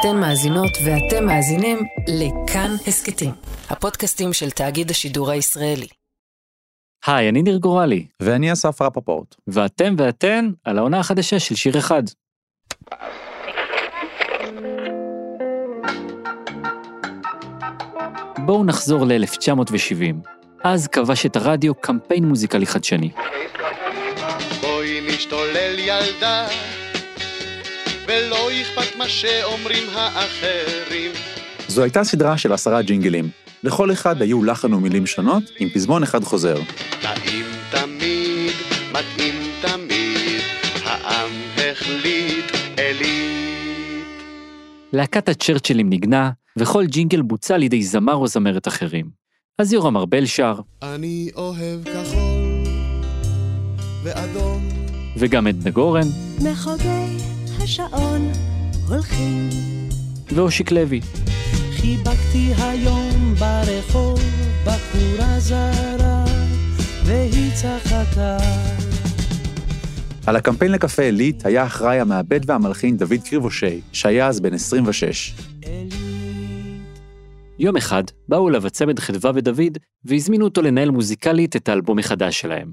אתן מאזינות ואתם מאזינים לכאן הסכתים, הפודקאסטים של תאגיד השידור הישראלי. היי, אני ניר גורלי, ואני אסף רפפורט. ואתם ואתן על העונה החדשה של שיר אחד. בואו נחזור ל-1970. אז כבש את הרדיו קמפיין מוזיקלי חדשני. בואי נשתולל ילדה, ולא אכפת מה שאומרים האחרים. זו הייתה סדרה של עשרה ג'ינגלים. לכל אחד היו לחן ומילים שונות, עם פזמון אחד חוזר. טעים תמיד, מתאים תמיד, העם החליט אלית. להקת הצ'רצ'לים ניגנה, וכל ג'ינגל בוצע על ידי זמר או זמרת אחרים. אז יורם ארבל שר, אני אוהב כחול ואדום. וגם עדנה גורן, מחוגי השעון הולכים. ואושיק לוי. חיבקתי היום ברחוב בחורה זרה, והיא צחקה. על הקמפיין לקפה עילית היה אחראי המעבד והמלחין דוד קריבושי, שהיה אז בן 26. יום אחד באו אליו הצמד חדווה ודוד והזמינו אותו לנהל מוזיקלית את האלבום החדש שלהם.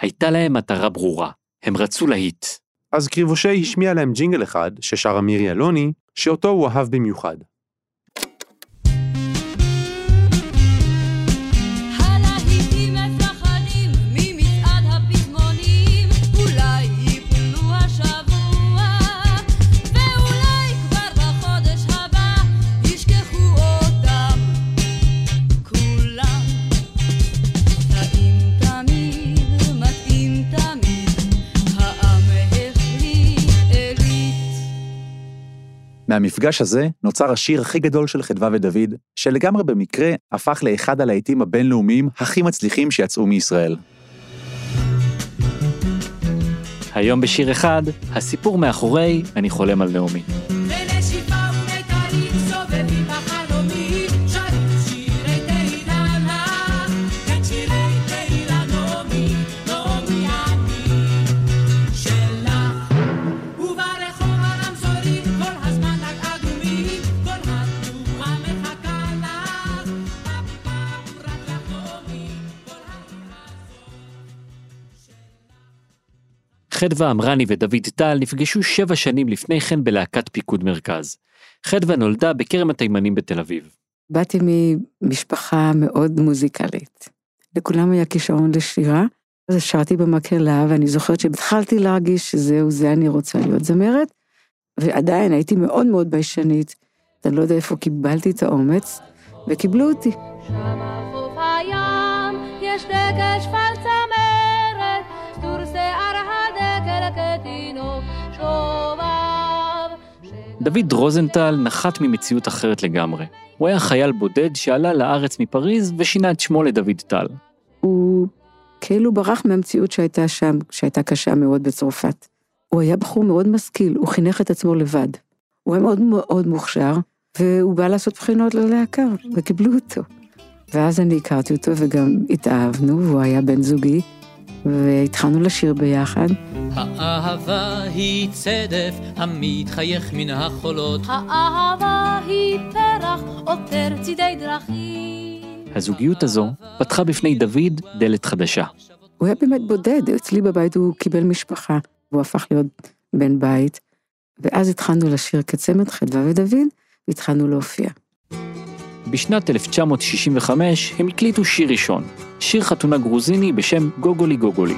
הייתה להם מטרה ברורה, הם רצו להיט. אז קריבושי השמיע להם ג'ינגל אחד, ששרה מירי אלוני, שאותו הוא אהב במיוחד. מהמפגש הזה נוצר השיר הכי גדול של חדווה ודוד, שלגמרי במקרה הפך לאחד הלהיטים הבינלאומיים הכי מצליחים שיצאו מישראל. היום בשיר אחד, הסיפור מאחורי "אני חולם על נעמי". חדווה אמרני ודוד טל נפגשו שבע שנים לפני כן בלהקת פיקוד מרכז. חדווה נולדה בכרם התימנים בתל אביב. באתי ממשפחה מאוד מוזיקלית. לכולם היה כישרון לשירה, אז שרתי במקהלה, ואני זוכרת שהתחלתי להרגיש שזהו, זה אני רוצה להיות זמרת, ועדיין הייתי מאוד מאוד ביישנית. אני לא יודע איפה קיבלתי את האומץ, וקיבלו אותי. שם חוף הים יש דגל דוד רוזנטל נחת ממציאות אחרת לגמרי. הוא היה חייל בודד שעלה לארץ מפריז ושינה את שמו לדוד טל. הוא כאילו ברח מהמציאות שהייתה שם, שהייתה קשה מאוד בצרפת. הוא היה בחור מאוד משכיל, הוא חינך את עצמו לבד. הוא היה מאוד מאוד מוכשר, והוא בא לעשות בחינות ללהקה, וקיבלו אותו. ואז אני הכרתי אותו וגם התאהבנו, והוא היה בן זוגי, והתחלנו לשיר ביחד. האהבה היא צדף המתחייך מן החולות. האהבה היא פרח עוטר צידי דרכים. הזוגיות הזו פתחה בפני דוד דלת חדשה. הוא היה באמת בודד, אצלי בבית הוא קיבל משפחה, והוא הפך להיות בן בית. ואז התחלנו לשיר כצמד חדווה ודוד, והתחלנו להופיע. בשנת 1965 הם הקליטו שיר ראשון, שיר חתונה גרוזיני בשם גוגולי גוגולי.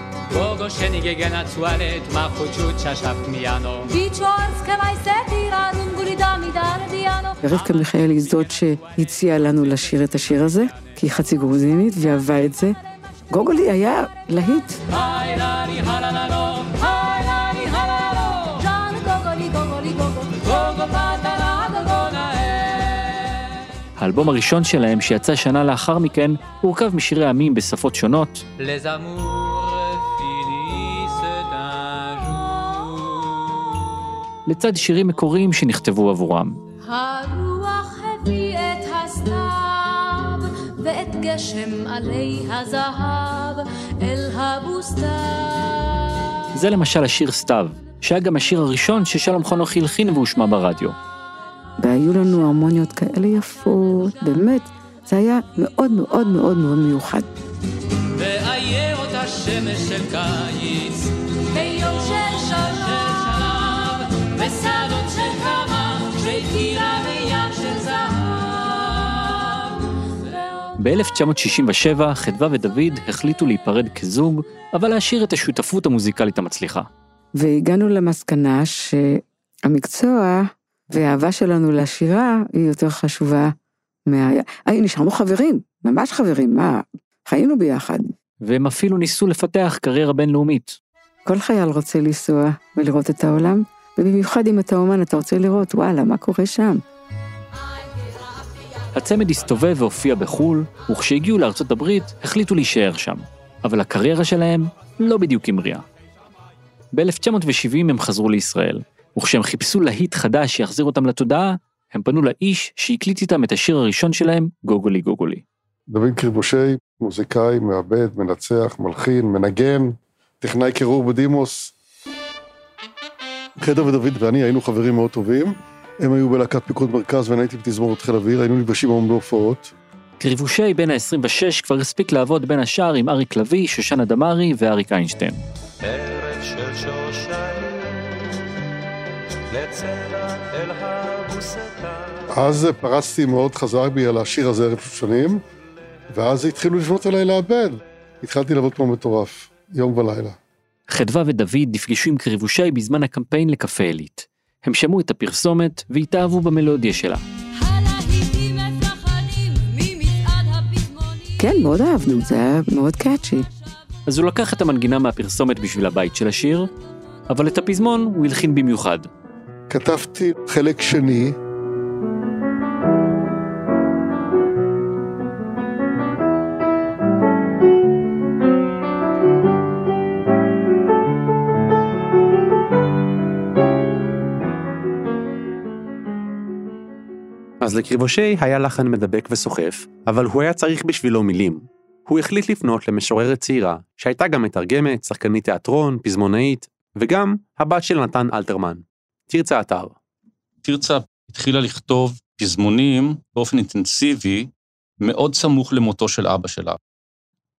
ורבקה מיכאלי היא זאת שהציעה לנו לשיר את השיר הזה, כי היא חצי גרוזינית ואהבה את זה. גוגולי היה להיט. ז'אן האלבום הראשון שלהם, שיצא שנה לאחר מכן, הורכב משירי עמים בשפות שונות. לצד שירים מקוריים שנכתבו עבורם. הרוח הביא את הסתיו ואת גשם עלי הזהב אל הבוסתן. זה למשל השיר סתיו, שהיה גם השיר הראשון ששלום חנוך הלחין והושמע ברדיו. והיו לנו הרמוניות כאלה יפות, באמת, זה היה מאוד מאוד מאוד מאוד מיוחד. ואיה אותה שמש של קיץ, ביום של שלום, ושדות של כמה, שהתקילה בים של זהב. ב-1967 חדווה ודוד החליטו להיפרד כזוג, אבל להשאיר את השותפות המוזיקלית המצליחה. והגענו למסקנה שהמקצוע והאהבה שלנו לשירה היא יותר חשובה מה... היי, נשארנו חברים, ממש חברים, מה? חיינו ביחד. והם אפילו ניסו לפתח קריירה בינלאומית. כל חייל רוצה לנסוע ולראות את העולם, ובמיוחד אם אתה אומן, אתה רוצה לראות, וואלה, מה קורה שם? הצמד הסתובב והופיע בחו"ל, וכשהגיעו לארצות הברית החליטו להישאר שם. אבל הקריירה שלהם לא בדיוק המריאה. ב-1970 הם חזרו לישראל, וכשהם חיפשו להיט חדש שיחזיר אותם לתודעה, הם פנו לאיש שהקליט איתם את השיר הראשון שלהם, גוגולי גוגולי. דוד קריבושי, מוזיקאי, מעבד, מנצח, מלחין, מנגן, טכנאי קירור בדימוס. חדר ודוד ואני היינו חברים מאוד טובים. הם היו בלהקת פיקוד מרכז ואני הייתי בתזמורת חיל אוויר, היינו נפגשים המון בהופעות. קריבושי בן ה-26 כבר הספיק לעבוד בין השאר עם אריק לביא, שושנה דמארי ואריק איינשטיין. ערב של שושנים, נצא אל הבוסתה. אז פרצתי מאוד חזק בי על השיר הזה ערב שושנים, ואז התחילו לפנות אליי לעבד. התחלתי לעבוד כמו מטורף, יום ולילה. חדווה ודוד נפגשו עם קריבושי בזמן הקמפיין לקפה עילית. הם שמעו את הפרסומת והתאהבו במלודיה שלה. כן, מאוד אהבנו, זה היה מאוד קאצ'י. אז הוא לקח את המנגינה מהפרסומת בשביל הבית של השיר, אבל את הפזמון הוא הלחין במיוחד. כתבתי חלק שני, אז לקריבושי היה לחן מדבק וסוחף, אבל הוא היה צריך בשבילו מילים. הוא החליט לפנות למשוררת צעירה, שהייתה גם מתרגמת, שחקנית תיאטרון, פזמונאית, וגם הבת של נתן אלתרמן. תרצה אתר. תרצה התחילה לכתוב פזמונים באופן אינטנסיבי, מאוד סמוך למותו של אבא שלה.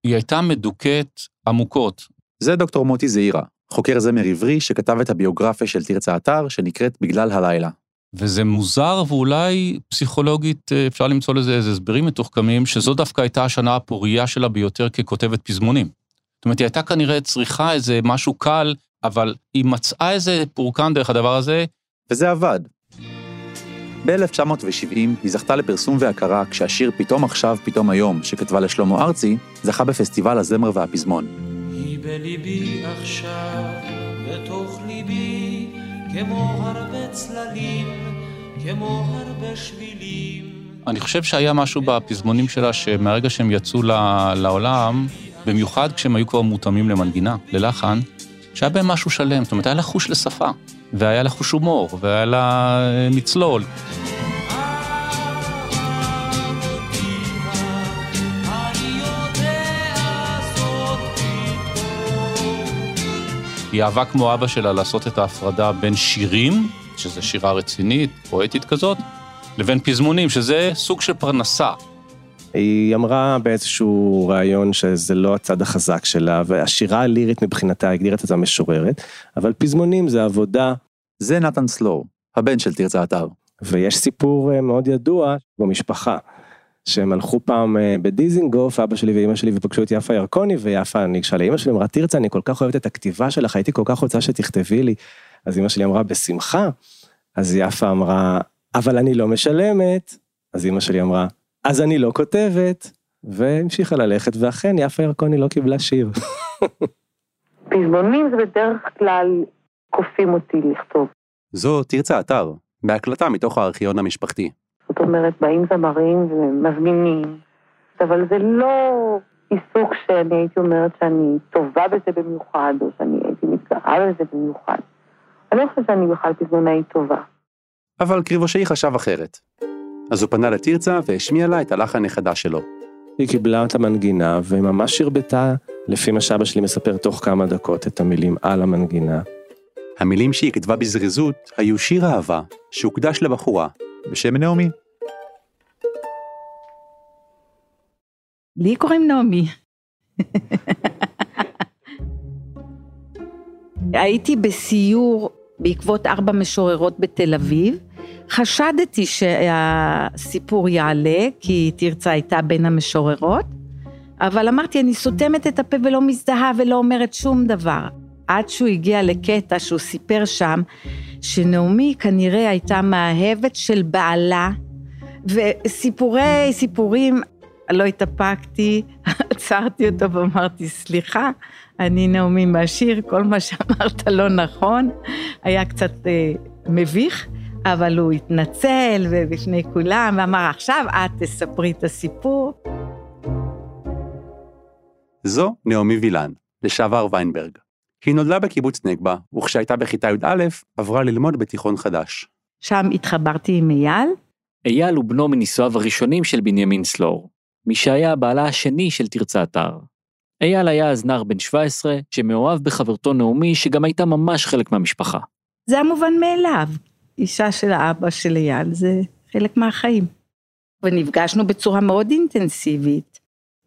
היא הייתה מדוכאת עמוקות. זה דוקטור מוטי זעירה, חוקר זמר עברי שכתב את הביוגרפיה של תרצה אתר, שנקראת בגלל הלילה. וזה מוזר, ואולי פסיכולוגית אה, אפשר למצוא לזה איזה הסברים מתוחכמים, שזו דווקא הייתה השנה הפורייה שלה ביותר ככותבת פזמונים. זאת אומרת, היא הייתה כנראה צריכה איזה משהו קל, אבל היא מצאה איזה פורקן דרך הדבר הזה. וזה עבד. ב-1970 היא זכתה לפרסום והכרה כשהשיר "פתאום עכשיו, פתאום היום" שכתבה לשלמה ארצי, זכה בפסטיבל הזמר והפזמון. היא בליבי עכשיו, בתוך ליבי, כמו הרבה צללים, כמו הרבה שבילים. אני חושב שהיה משהו בפזמונים שלה שמהרגע שהם יצאו לעולם, במיוחד כשהם היו כבר מותאמים למנגינה, ללחן, שהיה בהם משהו שלם, זאת אומרת, היה לה חוש לשפה, והיה לה חוש הומור, והיה לה אה, מצלול. היא אהבה כמו אבא שלה לעשות את ההפרדה בין שירים, שזה שירה רצינית, פואטית כזאת, לבין פזמונים, שזה סוג של פרנסה. היא אמרה באיזשהו ראיון שזה לא הצד החזק שלה, והשירה הלירית מבחינתה הגדירה את עצמה משוררת, אבל פזמונים זה עבודה. זה נתן סלור, הבן של תרצה אתר. ויש סיפור אה, מאוד ידוע במשפחה, שהם הלכו פעם אה, בדיזינגוף, אבא שלי ואימא שלי, ופגשו את יפה ירקוני, ויפה ניגשה לאימא שלי, אמרה, תרצה, אני כל כך אוהבת את הכתיבה שלך, הייתי כל כך רוצה שתכתבי לי. אז אימא שלי אמרה, בשמחה. אז יפה אמרה, אבל אני לא משלמת. אז אימא שלי אמרה, אז אני לא כותבת. והמשיכה ללכת, ואכן יפה ירקוני לא קיבלה שיר. פזמונים זה בדרך כלל כופים אותי לכתוב. זו תרצה אתר, בהקלטה מתוך הארכיון המשפחתי. זאת אומרת, באים זמרים ומזמינים, אבל זה לא עיסוק שאני הייתי אומרת שאני טובה בזה במיוחד, או שאני הייתי מתגאה בזה במיוחד. אני לא חושבת שאני בכלל פזמונאית טובה. אבל קריבושי חשב אחרת. אז הוא פנה לתרצה והשמיע לה את הלחן החדש שלו. היא קיבלה את המנגינה, וממש הרבתה, לפי מה שאבא שלי מספר תוך כמה דקות, את המילים על המנגינה. המילים שהיא כתבה בזריזות היו שיר אהבה שהוקדש לבחורה, בשם נעמי. לי קוראים נעמי. הייתי בסיור בעקבות ארבע משוררות בתל אביב. חשדתי שהסיפור יעלה, כי תרצה הייתה בין המשוררות, אבל אמרתי, אני סותמת את הפה ולא מזדהה ולא אומרת שום דבר. עד שהוא הגיע לקטע שהוא סיפר שם, שנעמי כנראה הייתה מאהבת של בעלה, וסיפורי סיפורים, לא התאפקתי, עצרתי אותו ואמרתי, סליחה, אני נעמי מהשיר, כל מה שאמרת לא נכון, היה קצת אה, מביך, אבל הוא התנצל בפני כולם ואמר, עכשיו את תספרי את הסיפור. זו נעמי וילן, לשעבר ויינברג. היא נולדה בקיבוץ נגבה, וכשהייתה בכיתה י"א, עברה ללמוד בתיכון חדש. שם התחברתי עם אייל. אייל הוא בנו מנישואיו הראשונים של בנימין סלור, מי שהיה הבעלה השני של תרצה אתר. אייל היה אז נער בן 17, שמאוהב בחברתו נעמי, שגם הייתה ממש חלק מהמשפחה. זה המובן מאליו. אישה של האבא של אייל זה חלק מהחיים. ונפגשנו בצורה מאוד אינטנסיבית.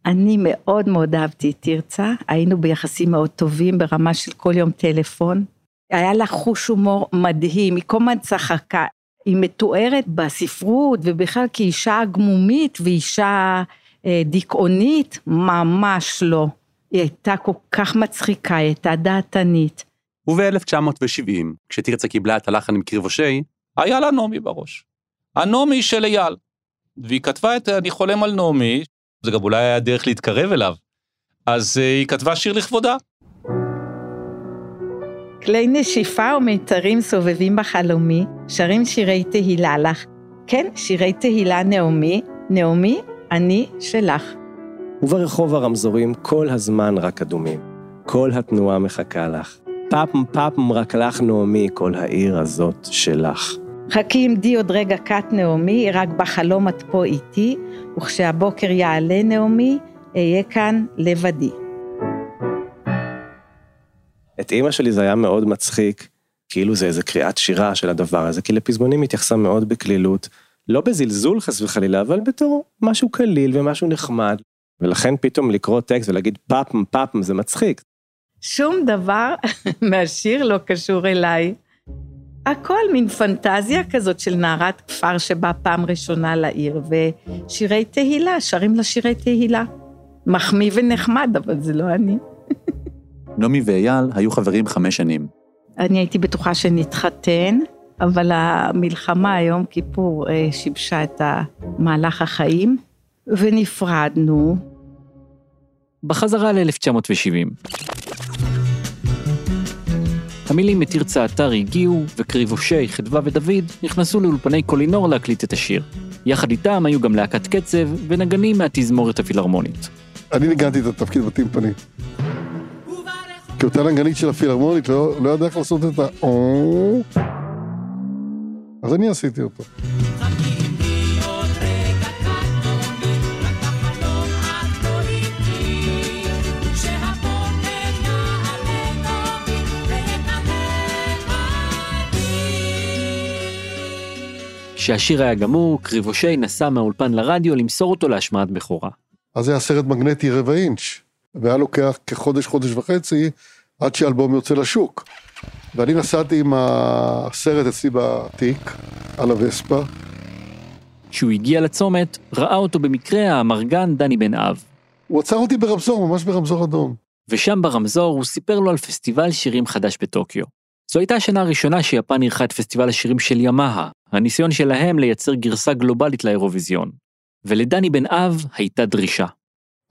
אני מאוד מאוד אהבתי את תרצה, היינו ביחסים מאוד טובים ברמה של כל יום טלפון. היה לה חוש הומור מדהים, היא כל הזמן צחקה. היא מתוארת בספרות ובכלל כאישה גמומית ואישה אה, דיכאונית, ממש לא. היא הייתה כל כך מצחיקה, היא הייתה דעתנית. וב-1970, כשתרצה קיבלה את הלחן עם קריבושי, היה לה נעמי בראש. הנעמי של אייל. והיא כתבה את אני חולם על נעמי, זה גם אולי היה דרך להתקרב אליו. אז uh, היא כתבה שיר לכבודה. כלי נשיפה ומיתרים סובבים בחלומי, שרים שירי תהילה לך. כן, שירי תהילה נעמי, נעמי, אני שלך. וברחוב הרמזורים כל הזמן רק אדומים. כל התנועה מחכה לך. פאפם פאפם רק לך נעמי, כל העיר הזאת שלך. חכי עמדי עוד רגע קט נעמי, רק בחלום את פה איתי, וכשהבוקר יעלה נעמי, אהיה כאן לבדי. את אימא שלי זה היה מאוד מצחיק, כאילו זה איזה קריאת שירה של הדבר הזה, כי לפזמונים התייחסה מאוד בקלילות, לא בזלזול חס וחלילה, אבל בתור משהו קליל ומשהו נחמד, ולכן פתאום לקרוא טקסט ולהגיד פאפם פאפם זה מצחיק. שום דבר מהשיר לא קשור אליי. הכל מין פנטזיה כזאת של נערת כפר שבאה פעם ראשונה לעיר, ושירי תהילה, שרים לה שירי תהילה. מחמיא ונחמד, אבל זה לא אני. נעמי ואייל היו חברים חמש שנים. אני הייתי בטוחה שנתחתן, אבל המלחמה, יום כיפור, אה, שיבשה את מהלך החיים, ונפרדנו. בחזרה ל-1970. המילים מתרצה אתר הגיעו, וקריבושי, חדווה ודוד נכנסו לאולפני קולינור להקליט את השיר. יחד איתם היו גם להקת קצב ונגנים מהתזמורת הפילהרמונית. אני ניגנתי את התפקיד בטימפני. כי אותה נגנית של הפילהרמונית לא, לא ידעה איך לעשות את ה... אז אני עשיתי אותו. כשהשיר היה גמור, קריבושי נסע מהאולפן לרדיו למסור אותו להשמעת בכורה. אז היה סרט מגנטי רבע אינץ', והיה לוקח כחודש, חודש וחצי, עד שאלבום יוצא לשוק. ואני נסעתי עם הסרט אצלי בתיק, על הווספה. כשהוא הגיע לצומת, ראה אותו במקרה האמרגן דני בן אב. הוא עצר אותי ברמזור, ממש ברמזור אדום. ושם ברמזור הוא סיפר לו על פסטיבל שירים חדש בטוקיו. זו הייתה השנה הראשונה שיפן אירחה את פסטיבל השירים של ימאה, הניסיון שלהם לייצר גרסה גלובלית לאירוויזיון. ולדני בן אב הייתה דרישה.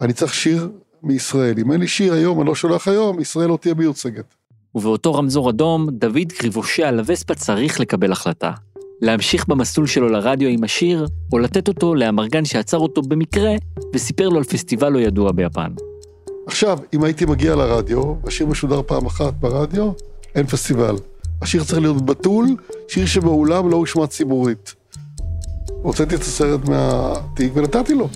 אני צריך שיר מישראל. אם אין לי שיר היום, אני לא שולח היום, ישראל לא תהיה מיוצגת. ובאותו רמזור אדום, דוד קריבושה על הווספה צריך לקבל החלטה. להמשיך במסלול שלו לרדיו עם השיר, או לתת אותו לאמרגן שעצר אותו במקרה, וסיפר לו על פסטיבל לא ידוע ביפן. עכשיו, אם הייתי מגיע לרדיו, השיר משודר פעם אחת ברדיו, אין פסטיבל. השיר צריך להיות בתול, שיר שבאולם לא הושמע ציבורית. הוצאתי את הסרט מהתיק ונתתי לו.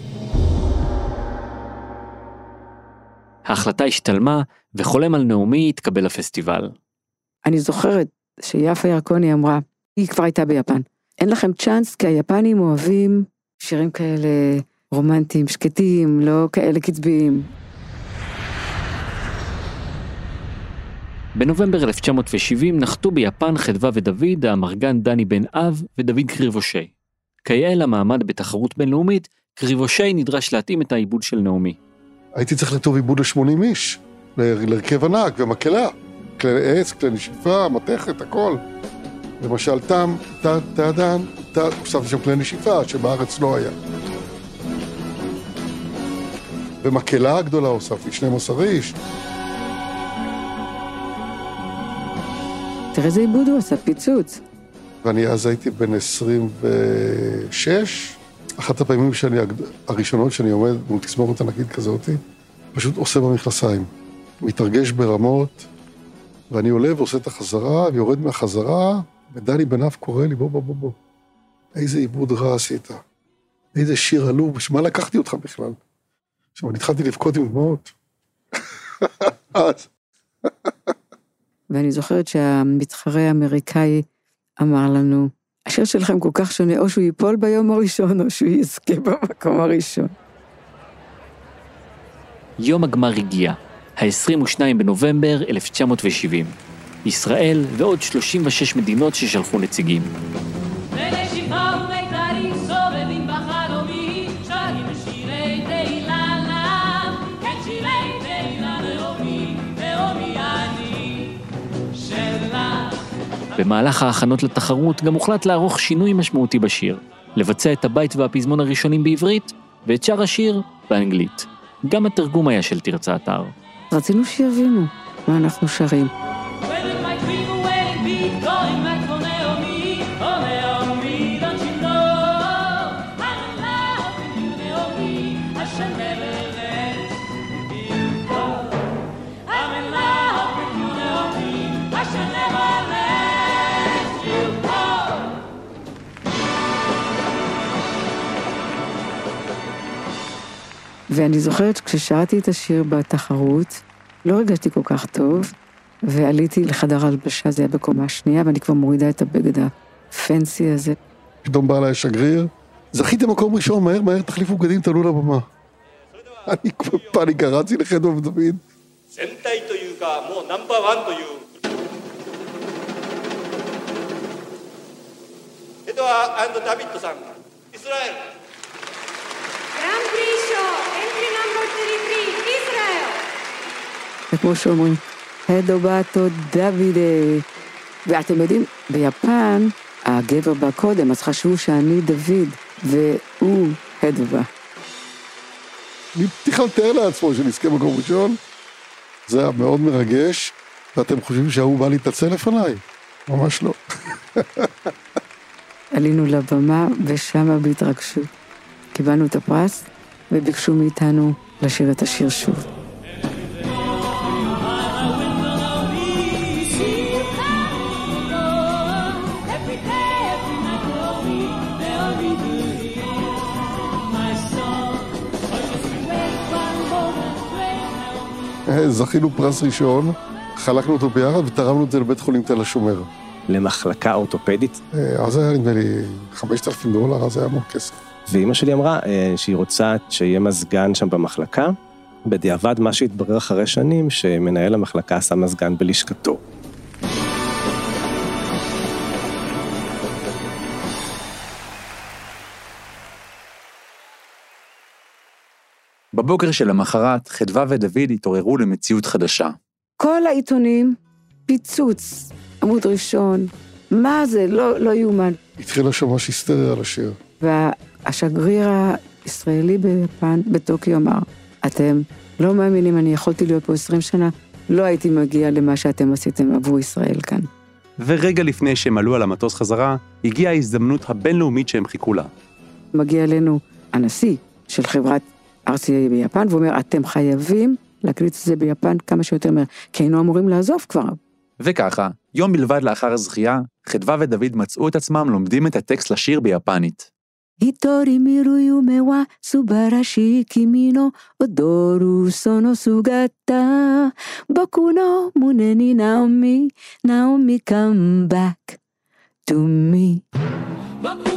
ההחלטה השתלמה, וחולם על נעמי התקבל לפסטיבל. אני זוכרת שיפה ירקוני אמרה, היא כבר הייתה ביפן, אין לכם צ'אנס, כי היפנים אוהבים שירים כאלה רומנטיים, שקטים, לא כאלה קצביים. בנובמבר 1970 נחתו ביפן חדווה ודוד, האמרגן דני בן אב ודוד קריבושי. כיאה למעמד בתחרות בינלאומית, קריבושי נדרש להתאים את העיבוד של נעמי. הייתי צריך לכתוב עיבוד ל-80 איש, להרכב ענק ומקהלה. כלי עץ, כלי נשיפה, מתכת, הכל. למשל, תם, טה, טה, דן, טה, הוספתי שם כלי נשיפה, שבארץ לא היה. ומקהלה גדולה הוספתי, 12 איש. תראה איזה עיבוד הוא עשה, פיצוץ. ואני אז הייתי בן 26. אחת הפעמים שאני, הראשונות שאני עומד מול תסמורת ענקית כזאתי, פשוט עושה במכנסיים. מתרגש ברמות, ואני עולה ועושה את החזרה, ויורד מהחזרה, ודני אף קורא לי, בוא, בוא, בוא, בוא. איזה עיבוד רע עשית. איזה שיר עלוב, מה לקחתי אותך בכלל? עכשיו, אני התחלתי לבכות עם דמעות. ואני זוכרת שהמתחרה האמריקאי אמר לנו, השיר שלכם כל כך שונה, או שהוא ייפול ביום הראשון, או שהוא יזכה במקום הראשון. יום הגמר הגיע, ה-22 בנובמבר 1970. ישראל ועוד 36 מדינות ששלחו נציגים. במהלך ההכנות לתחרות גם הוחלט לערוך שינוי משמעותי בשיר, לבצע את הבית והפזמון הראשונים בעברית, ואת שאר השיר באנגלית. גם התרגום היה של תרצה אתר. רצינו שיבינו מה אנחנו שרים. ואני זוכרת כששרתי את השיר בתחרות, לא הרגשתי כל כך טוב, ועליתי לחדר הלבשה, זה היה בקומה שנייה, ואני כבר מורידה את הבגד הפנסי הזה. פתאום בא אליי השגריר, זכיתם מקום ראשון, מהר מהר תחליפו בגדים, תעלו לבמה. אני כבר פאניקה, רצתי לחדר דוד. אדואר אנד ישראל. גרנד וכמו שאומרים, הדו באטו דוידה. ואתם יודעים, ביפן, הגבר בא קודם, אז חשבו שאני דוד, והוא הדו בא. מי בכלל תאר לעצמו שנזכה מקום ראשון? זה היה מאוד מרגש, ואתם חושבים שההוא בא להתנצל לפניי? ממש לא. עלינו לבמה, ושמה בהתרגשות. קיבלנו את הפרס, וביקשו מאיתנו לשיר את השיר שוב. זכינו פרס ראשון, חלקנו אותו ביחד ותרמנו את זה לבית חולים תל השומר. למחלקה אורתופדית? אז היה נדמה לי 5,000 דולר, אז היה המון כסף. ואימא שלי אמרה שהיא רוצה שיהיה מזגן שם במחלקה. בדיעבד מה שהתברר אחרי שנים, שמנהל המחלקה עשה מזגן בלשכתו. בבוקר של המחרת, חדווה ודוד התעוררו למציאות חדשה. כל העיתונים, פיצוץ, עמוד ראשון, מה זה, לא, לא יאומן. התחילה שם ממש היסטריה על השיר. והשגריר הישראלי ביפן, בטוקיו, אמר, אתם לא מאמינים, אני יכולתי להיות פה 20 שנה, לא הייתי מגיע למה שאתם עשיתם עבור ישראל כאן. ורגע לפני שהם עלו על המטוס חזרה, הגיעה ההזדמנות הבינלאומית שהם חיכו לה. מגיע אלינו הנשיא של חברת RCA ביפן, והוא אומר, אתם חייבים להקליט את זה ביפן כמה שיותר מהר, כי היינו אמורים לעזוב כבר. וככה, יום בלבד לאחר הזכייה, חדווה ודוד מצאו את עצמם לומדים את הטקסט לשיר ביפנית. היטורי מירו יומה ווה סובראשי קימינו אודורו סונו סוגתה בוקונו מונני נאומי נאומי קמבק טומי בקו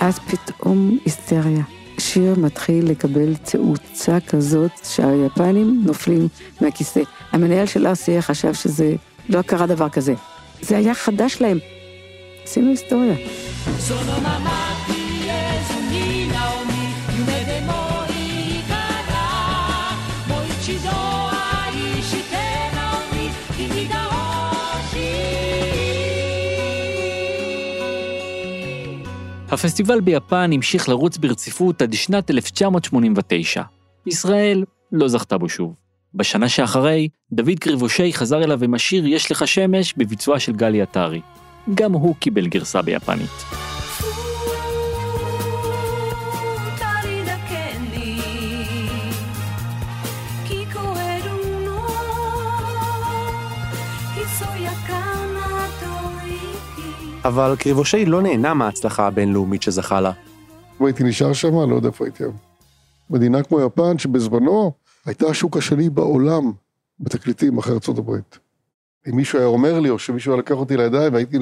ואז פתאום היסטריה. שיר מתחיל לקבל תאוצה כזאת שהיפנים נופלים מהכיסא. המנהל של RCA חשב שזה, לא קרה דבר כזה. זה היה חדש להם. עשינו היסטוריה. הפסטיבל ביפן המשיך לרוץ ברציפות עד שנת 1989. ישראל לא זכתה בו שוב. בשנה שאחרי, דוד קריבושי חזר אליו עם השיר "יש לך שמש" בביצועה של גלי עטרי. גם הוא קיבל גרסה ביפנית. אבל קריבושי לא נהנה מההצלחה הבינלאומית שזכה לה. אם הייתי נשאר שם, לא יודע איפה הייתי היום. מדינה כמו יפן, שבזמנו הייתה השוק השני בעולם בתקליטים אחרי ארצות הברית. אם מישהו היה אומר לי, או שמישהו היה לקח אותי לידיים, הייתי,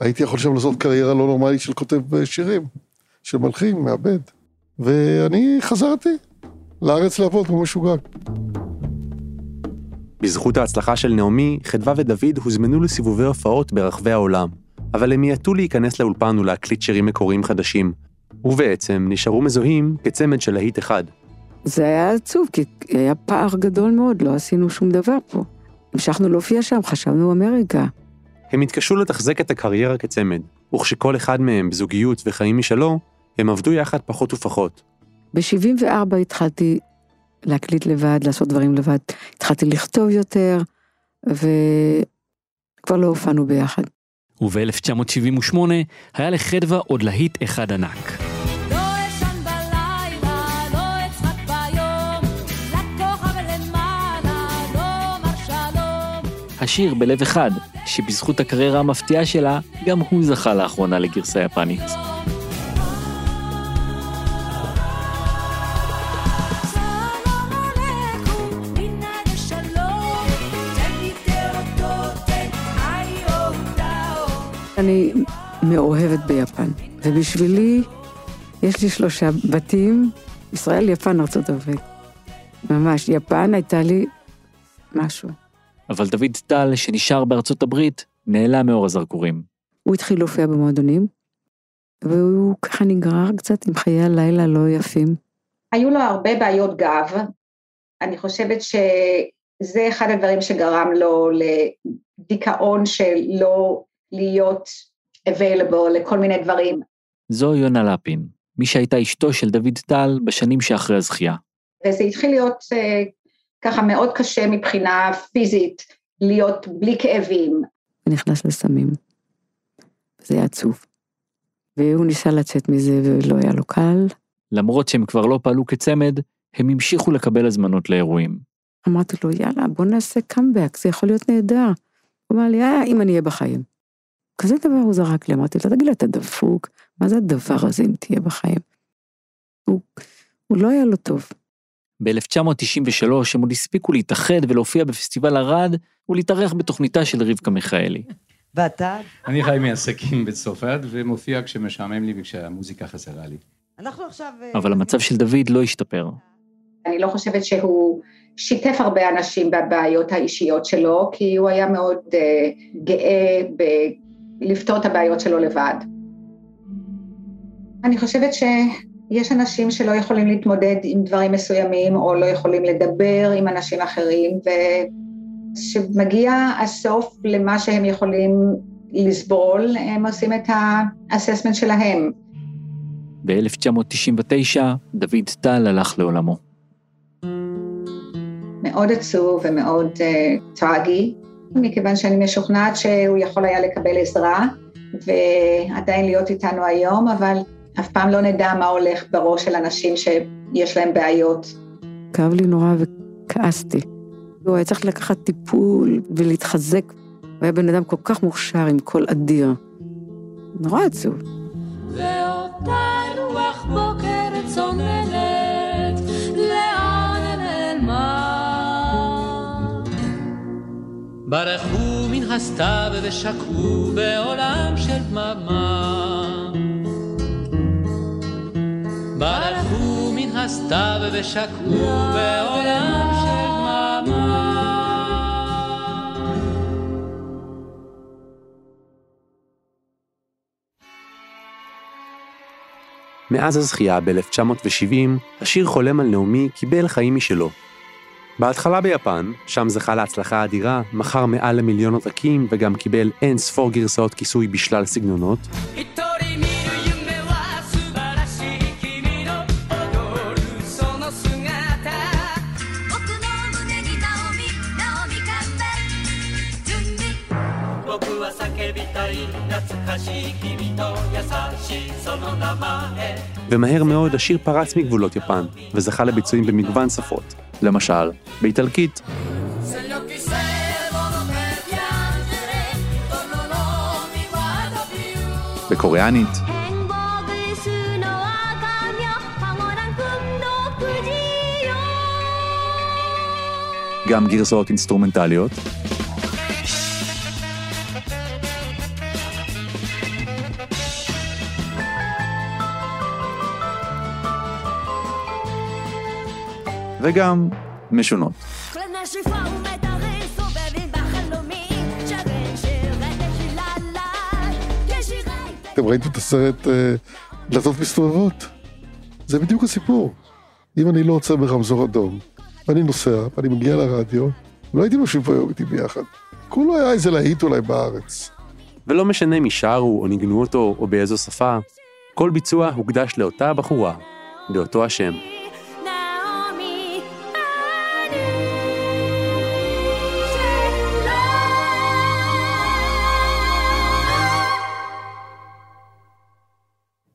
הייתי יכול שם לעשות קריירה לא נורמלית של כותב אה, שירים, של מלחין, מעבד. ואני חזרתי לארץ לעבוד כמו משוגע. בזכות ההצלחה של נעמי, חדווה ודוד הוזמנו לסיבובי הופעות ברחבי העולם, אבל הם מיעטו להיכנס לאולפן ולהקליט שירים מקוריים חדשים, ובעצם נשארו מזוהים כצמד של להיט אחד. זה היה עצוב, כי היה פער גדול מאוד, לא עשינו שום דבר פה. המשכנו להופיע שם, חשבנו אמריקה. הם התקשו לתחזק את הקריירה כצמד, וכשכל אחד מהם בזוגיות וחיים משלו, הם עבדו יחד פחות ופחות. ב-74 התחלתי להקליט לבד, לעשות דברים לבד. התחלתי לכתוב יותר, וכבר לא הופענו ביחד. וב-1978 היה לחדווה עוד להיט אחד ענק. לא לא לא. השיר בלב אחד, שבזכות הקריירה המפתיעה שלה, גם הוא זכה לאחרונה לגרסה יפנית. אני מאוהבת ביפן, ובשבילי יש לי שלושה בתים, ישראל, יפן, ארצות הברית. ממש, יפן הייתה לי משהו. אבל דוד טל, שנשאר בארצות הברית, נעלם מאור הזרקורים. הוא התחיל להופיע במועדונים, והוא ככה נגרר קצת עם חיי הלילה לא יפים. היו לו הרבה בעיות גב. אני חושבת שזה אחד הדברים שגרם לו לדיכאון של לא להיות available לכל מיני דברים. זו יונה לפין, מי שהייתה אשתו של דוד טל בשנים שאחרי הזכייה. וזה התחיל להיות uh, ככה מאוד קשה מבחינה פיזית, להיות בלי כאבים. ונכנס לסמים. זה היה עצוב. והוא ניסה לצאת מזה ולא היה לו קל. למרות שהם כבר לא פעלו כצמד, הם המשיכו לקבל הזמנות לאירועים. אמרתי לו, יאללה, בוא נעשה קאמבק, זה יכול להיות נהדר. הוא אמר לי, אה, אם אני אהיה בחיים. כזה דבר הוא זרק לי, אמרתי לו, תגיד לי, אתה דפוק? מה זה הדבר הזה אם תהיה בחיים? הוא, הוא לא היה לו טוב. ב-1993 הם עוד הספיקו להתאחד ולהופיע בפסטיבל ערד ולהתארח בתוכניתה של רבקה מיכאלי. ואתה? אני חי מעסקים בצרפת ומופיע כשמשעמם לי וכשהמוזיקה חסרה לי. אנחנו עכשיו... אבל המצב של דוד לא השתפר. אני לא חושבת שהוא שיתף הרבה אנשים בבעיות האישיות שלו, כי הוא היה מאוד uh, גאה בלפתור את הבעיות שלו לבד. אני חושבת שיש אנשים שלא יכולים להתמודד עם דברים מסוימים, או לא יכולים לדבר עם אנשים אחרים, וכשמגיע הסוף למה שהם יכולים לסבול, הם עושים את האססמנט שלהם. ב-1999 דוד טל הלך לעולמו. מאוד עצוב ומאוד uh, טרגי, מכיוון שאני משוכנעת שהוא יכול היה לקבל עזרה ועדיין להיות איתנו היום, אבל אף פעם לא נדע מה הולך בראש של אנשים שיש להם בעיות. כאב לי נורא וכעסתי. הוא היה צריך לקחת טיפול ולהתחזק. הוא היה בן אדם כל כך מוכשר עם קול אדיר. נורא עצוב. ואותה רוח בוקר צוננת, ברחו מן הסתיו ושקעו בעולם של דממה. ברחו מן הסתיו ושקעו בעולם של דממה. מאז הזכייה ב-1970, השיר חולם על נעמי קיבל חיים משלו. בהתחלה ביפן, שם זכה להצלחה אדירה, מכר מעל למיליון עותקים וגם קיבל אין ספור גרסאות כיסוי בשלל סגנונות. ומהר מאוד השיר פרץ מגבולות יפן, וזכה לביצועים במגוון שפות, למשל, באיטלקית, Se gli occhi servono שיללה ישירי אתם ראיתם את הסרט אה, דלתות מסתובבות? זה בדיוק הסיפור. אם אני לא עוצר ברמזור אדום, ואני נוסע, ואני מגיע לרדיו, לא הייתי יושבים פה היום איתי ביחד. כולו היה איזה להיט אולי בארץ. ולא משנה מי שרו או ניגנו אותו או באיזו שפה, כל ביצוע הוקדש לאותה בחורה, לאותו השם.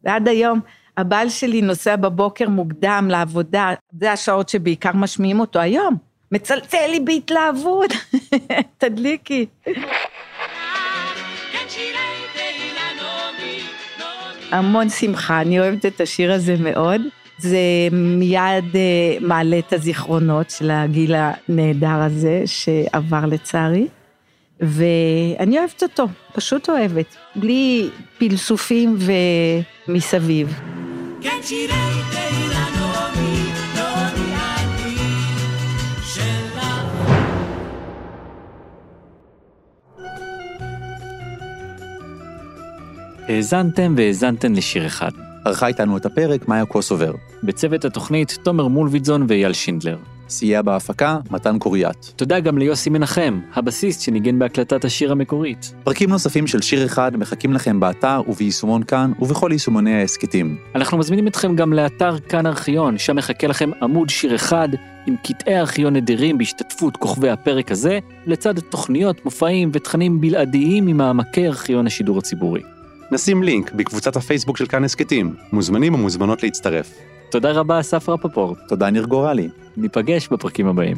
ועד היום הבעל שלי נוסע בבוקר מוקדם לעבודה, זה השעות שבעיקר משמיעים אותו היום. מצלצל לי בהתלהבות, תדליקי. המון שמחה, אני אוהבת את השיר הזה מאוד. זה מיד אה, מעלה את הזיכרונות של הגיל הנהדר הזה שעבר לצערי. ואני אוהבת אותו, פשוט אוהבת, בלי פלסופים ומסביב. כן. האזנתם והאזנתן לשיר אחד. ערכה איתנו את הפרק מאיה קוסובר. בצוות התוכנית תומר מולביטזון ואייל שינדלר. סייע בהפקה מתן קוריאט. תודה גם ליוסי מנחם, הבסיסט שניגן בהקלטת השיר המקורית. פרקים נוספים של שיר אחד מחכים לכם באתר וביישומון כאן ובכל יישומוני ההסכתים. אנחנו מזמינים אתכם גם לאתר כאן ארכיון, שם מחכה לכם עמוד שיר אחד עם קטעי ארכיון נדירים בהשתתפות כוכבי הפרק הזה, לצד תוכניות, מופעים ותכנים בלעדיים ממעמקי ארכיון השידור הציבורי. נשים לינק בקבוצת הפייסבוק של כאן הסכתים. מוזמנים ומוזמנות להצטרף. תודה רבה, אסף רפפורט. תודה, ניר גורלי. ניפגש בפרקים הבאים.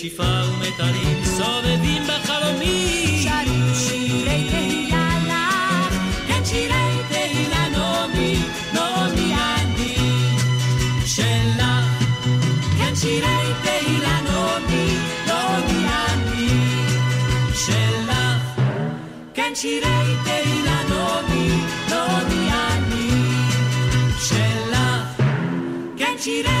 בשפעה ומטרים סובבים בחלומים שרים שירי תהילה לך כן שירי תהילה נעמי נעמי אני. שלך כן שירי תהילה נעמי נעמי אני. שלך כן שירי תהילה נעמי נעמי אני. שלך כן שירי